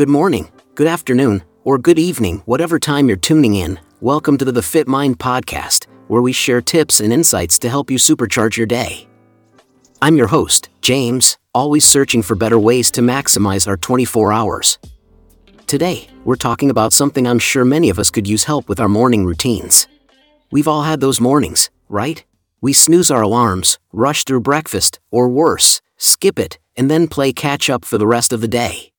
Good morning, good afternoon, or good evening, whatever time you're tuning in. Welcome to the Fit Mind podcast, where we share tips and insights to help you supercharge your day. I'm your host, James, always searching for better ways to maximize our 24 hours. Today, we're talking about something I'm sure many of us could use help with our morning routines. We've all had those mornings, right? We snooze our alarms, rush through breakfast, or worse, skip it, and then play catch up for the rest of the day.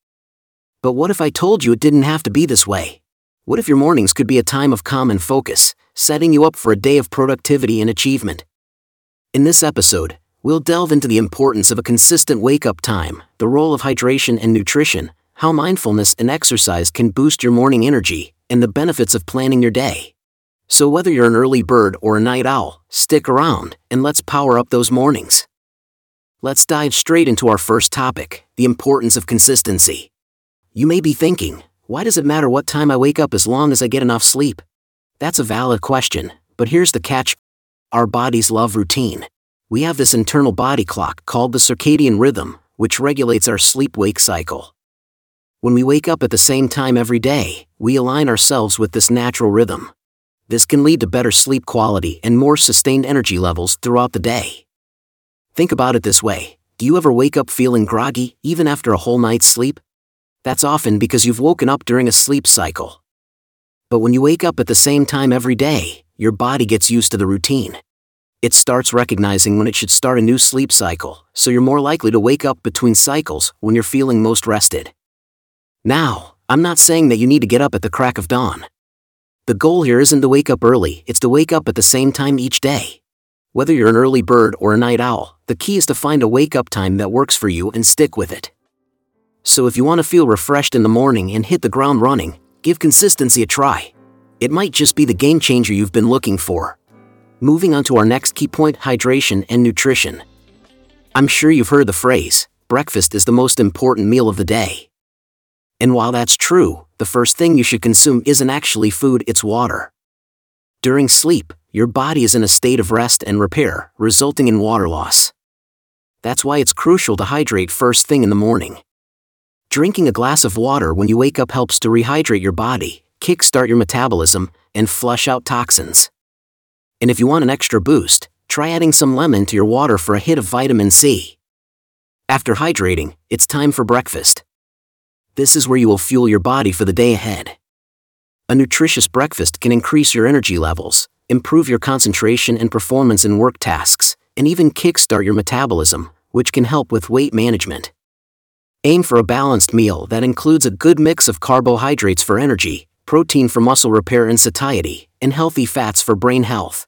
But what if I told you it didn't have to be this way? What if your mornings could be a time of calm and focus, setting you up for a day of productivity and achievement? In this episode, we'll delve into the importance of a consistent wake up time, the role of hydration and nutrition, how mindfulness and exercise can boost your morning energy, and the benefits of planning your day. So, whether you're an early bird or a night owl, stick around and let's power up those mornings. Let's dive straight into our first topic the importance of consistency. You may be thinking, why does it matter what time I wake up as long as I get enough sleep? That's a valid question, but here's the catch our bodies love routine. We have this internal body clock called the circadian rhythm, which regulates our sleep wake cycle. When we wake up at the same time every day, we align ourselves with this natural rhythm. This can lead to better sleep quality and more sustained energy levels throughout the day. Think about it this way do you ever wake up feeling groggy, even after a whole night's sleep? That's often because you've woken up during a sleep cycle. But when you wake up at the same time every day, your body gets used to the routine. It starts recognizing when it should start a new sleep cycle, so you're more likely to wake up between cycles when you're feeling most rested. Now, I'm not saying that you need to get up at the crack of dawn. The goal here isn't to wake up early, it's to wake up at the same time each day. Whether you're an early bird or a night owl, the key is to find a wake up time that works for you and stick with it. So if you want to feel refreshed in the morning and hit the ground running, give consistency a try. It might just be the game changer you've been looking for. Moving on to our next key point hydration and nutrition. I'm sure you've heard the phrase, breakfast is the most important meal of the day. And while that's true, the first thing you should consume isn't actually food, it's water. During sleep, your body is in a state of rest and repair, resulting in water loss. That's why it's crucial to hydrate first thing in the morning. Drinking a glass of water when you wake up helps to rehydrate your body, kickstart your metabolism, and flush out toxins. And if you want an extra boost, try adding some lemon to your water for a hit of vitamin C. After hydrating, it's time for breakfast. This is where you will fuel your body for the day ahead. A nutritious breakfast can increase your energy levels, improve your concentration and performance in work tasks, and even kickstart your metabolism, which can help with weight management. Aim for a balanced meal that includes a good mix of carbohydrates for energy, protein for muscle repair and satiety, and healthy fats for brain health.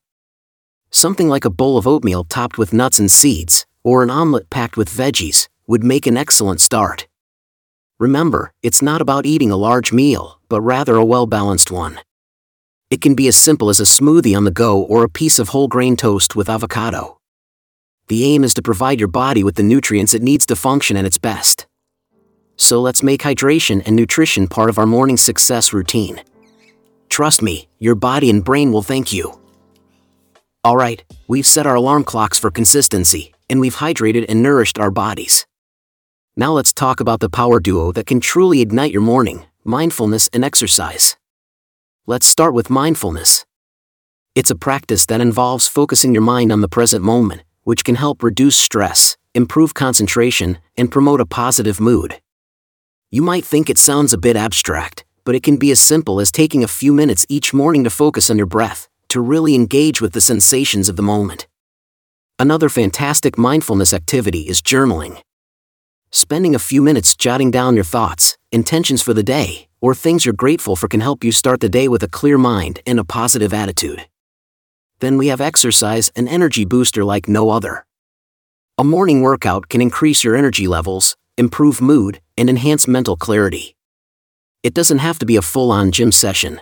Something like a bowl of oatmeal topped with nuts and seeds, or an omelet packed with veggies, would make an excellent start. Remember, it's not about eating a large meal, but rather a well balanced one. It can be as simple as a smoothie on the go or a piece of whole grain toast with avocado. The aim is to provide your body with the nutrients it needs to function at its best. So let's make hydration and nutrition part of our morning success routine. Trust me, your body and brain will thank you. Alright, we've set our alarm clocks for consistency, and we've hydrated and nourished our bodies. Now let's talk about the power duo that can truly ignite your morning mindfulness and exercise. Let's start with mindfulness. It's a practice that involves focusing your mind on the present moment, which can help reduce stress, improve concentration, and promote a positive mood. You might think it sounds a bit abstract, but it can be as simple as taking a few minutes each morning to focus on your breath, to really engage with the sensations of the moment. Another fantastic mindfulness activity is journaling. Spending a few minutes jotting down your thoughts, intentions for the day, or things you're grateful for can help you start the day with a clear mind and a positive attitude. Then we have exercise, an energy booster like no other. A morning workout can increase your energy levels, improve mood, and enhance mental clarity. It doesn't have to be a full on gym session.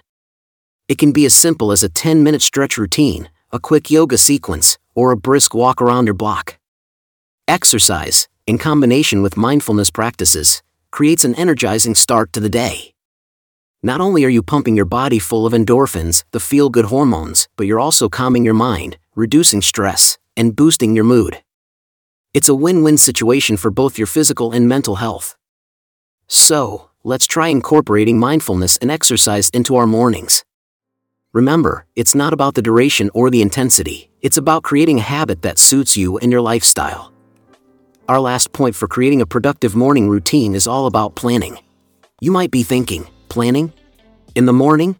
It can be as simple as a 10 minute stretch routine, a quick yoga sequence, or a brisk walk around your block. Exercise, in combination with mindfulness practices, creates an energizing start to the day. Not only are you pumping your body full of endorphins, the feel good hormones, but you're also calming your mind, reducing stress, and boosting your mood. It's a win win situation for both your physical and mental health. So, let's try incorporating mindfulness and exercise into our mornings. Remember, it's not about the duration or the intensity, it's about creating a habit that suits you and your lifestyle. Our last point for creating a productive morning routine is all about planning. You might be thinking, planning? In the morning?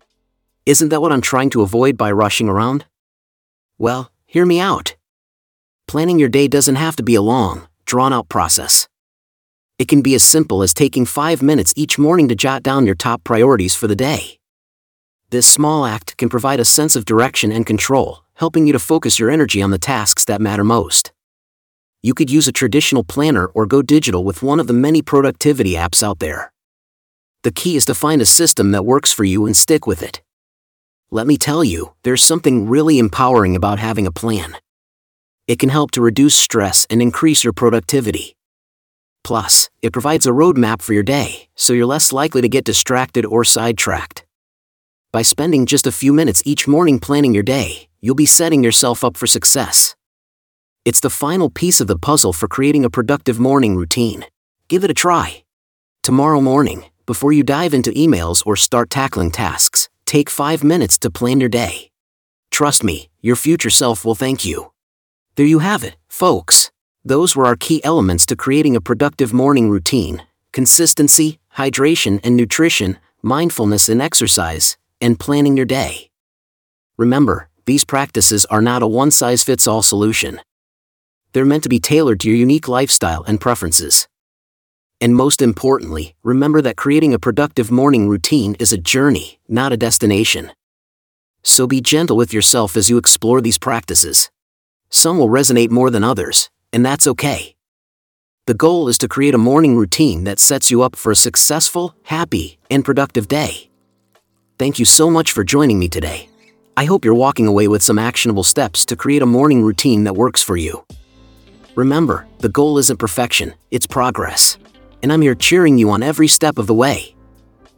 Isn't that what I'm trying to avoid by rushing around? Well, hear me out. Planning your day doesn't have to be a long, drawn out process. It can be as simple as taking five minutes each morning to jot down your top priorities for the day. This small act can provide a sense of direction and control, helping you to focus your energy on the tasks that matter most. You could use a traditional planner or go digital with one of the many productivity apps out there. The key is to find a system that works for you and stick with it. Let me tell you, there's something really empowering about having a plan. It can help to reduce stress and increase your productivity. Plus, it provides a roadmap for your day, so you're less likely to get distracted or sidetracked. By spending just a few minutes each morning planning your day, you'll be setting yourself up for success. It's the final piece of the puzzle for creating a productive morning routine. Give it a try. Tomorrow morning, before you dive into emails or start tackling tasks, take five minutes to plan your day. Trust me, your future self will thank you. There you have it, folks. Those were our key elements to creating a productive morning routine consistency, hydration and nutrition, mindfulness and exercise, and planning your day. Remember, these practices are not a one size fits all solution. They're meant to be tailored to your unique lifestyle and preferences. And most importantly, remember that creating a productive morning routine is a journey, not a destination. So be gentle with yourself as you explore these practices. Some will resonate more than others, and that's okay. The goal is to create a morning routine that sets you up for a successful, happy, and productive day. Thank you so much for joining me today. I hope you're walking away with some actionable steps to create a morning routine that works for you. Remember, the goal isn't perfection, it's progress. And I'm here cheering you on every step of the way.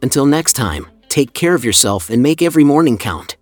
Until next time, take care of yourself and make every morning count.